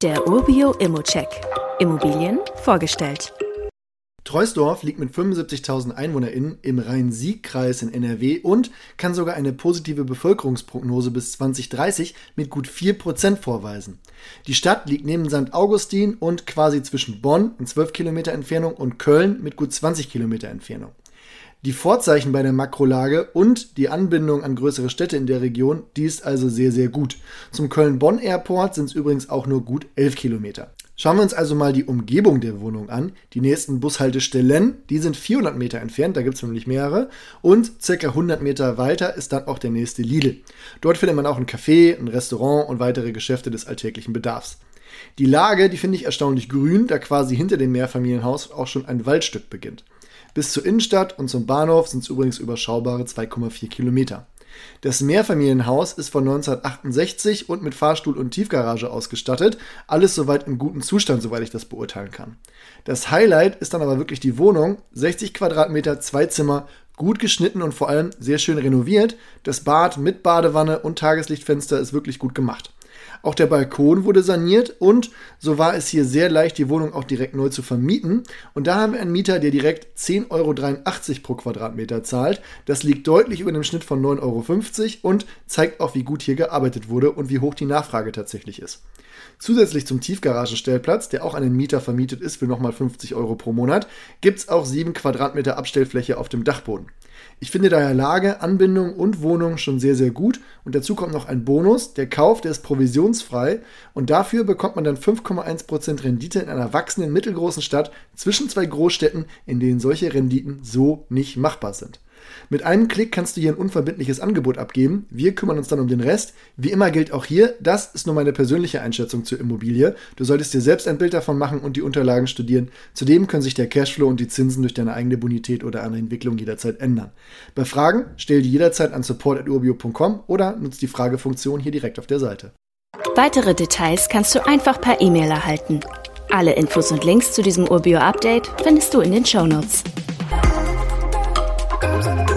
Der Urbio Immocheck. Immobilien vorgestellt. Treusdorf liegt mit 75.000 EinwohnerInnen im Rhein-Sieg-Kreis in NRW und kann sogar eine positive Bevölkerungsprognose bis 2030 mit gut 4% vorweisen. Die Stadt liegt neben St. Augustin und quasi zwischen Bonn in 12 Kilometer Entfernung und Köln mit gut 20 Kilometer Entfernung. Die Vorzeichen bei der Makrolage und die Anbindung an größere Städte in der Region, die ist also sehr, sehr gut. Zum Köln-Bonn-Airport sind es übrigens auch nur gut 11 Kilometer. Schauen wir uns also mal die Umgebung der Wohnung an. Die nächsten Bushaltestellen, die sind 400 Meter entfernt, da gibt es nämlich mehrere. Und circa 100 Meter weiter ist dann auch der nächste Lidl. Dort findet man auch ein Café, ein Restaurant und weitere Geschäfte des alltäglichen Bedarfs. Die Lage, die finde ich erstaunlich grün, da quasi hinter dem Mehrfamilienhaus auch schon ein Waldstück beginnt. Bis zur Innenstadt und zum Bahnhof sind es übrigens überschaubare 2,4 Kilometer. Das Mehrfamilienhaus ist von 1968 und mit Fahrstuhl und Tiefgarage ausgestattet. Alles soweit im guten Zustand, soweit ich das beurteilen kann. Das Highlight ist dann aber wirklich die Wohnung. 60 Quadratmeter, zwei Zimmer, gut geschnitten und vor allem sehr schön renoviert. Das Bad mit Badewanne und Tageslichtfenster ist wirklich gut gemacht. Auch der Balkon wurde saniert und so war es hier sehr leicht, die Wohnung auch direkt neu zu vermieten. Und da haben wir einen Mieter, der direkt 10,83 Euro pro Quadratmeter zahlt. Das liegt deutlich über dem Schnitt von 9,50 Euro und zeigt auch, wie gut hier gearbeitet wurde und wie hoch die Nachfrage tatsächlich ist. Zusätzlich zum Tiefgaragenstellplatz, der auch an den Mieter vermietet ist für nochmal 50 Euro pro Monat, gibt es auch 7 Quadratmeter Abstellfläche auf dem Dachboden. Ich finde daher Lage, Anbindung und Wohnung schon sehr, sehr gut. Und dazu kommt noch ein Bonus. Der Kauf, der ist provisionsfrei. Und dafür bekommt man dann 5,1% Rendite in einer wachsenden mittelgroßen Stadt zwischen zwei Großstädten, in denen solche Renditen so nicht machbar sind. Mit einem Klick kannst du hier ein unverbindliches Angebot abgeben. Wir kümmern uns dann um den Rest. Wie immer gilt auch hier, das ist nur meine persönliche Einschätzung zur Immobilie. Du solltest dir selbst ein Bild davon machen und die Unterlagen studieren. Zudem können sich der Cashflow und die Zinsen durch deine eigene Bonität oder andere Entwicklung jederzeit ändern. Bei Fragen stell die jederzeit an support.urbio.com oder nutze die Fragefunktion hier direkt auf der Seite. Weitere Details kannst du einfach per E-Mail erhalten. Alle Infos und Links zu diesem Urbio-Update findest du in den Show Notes. comes in the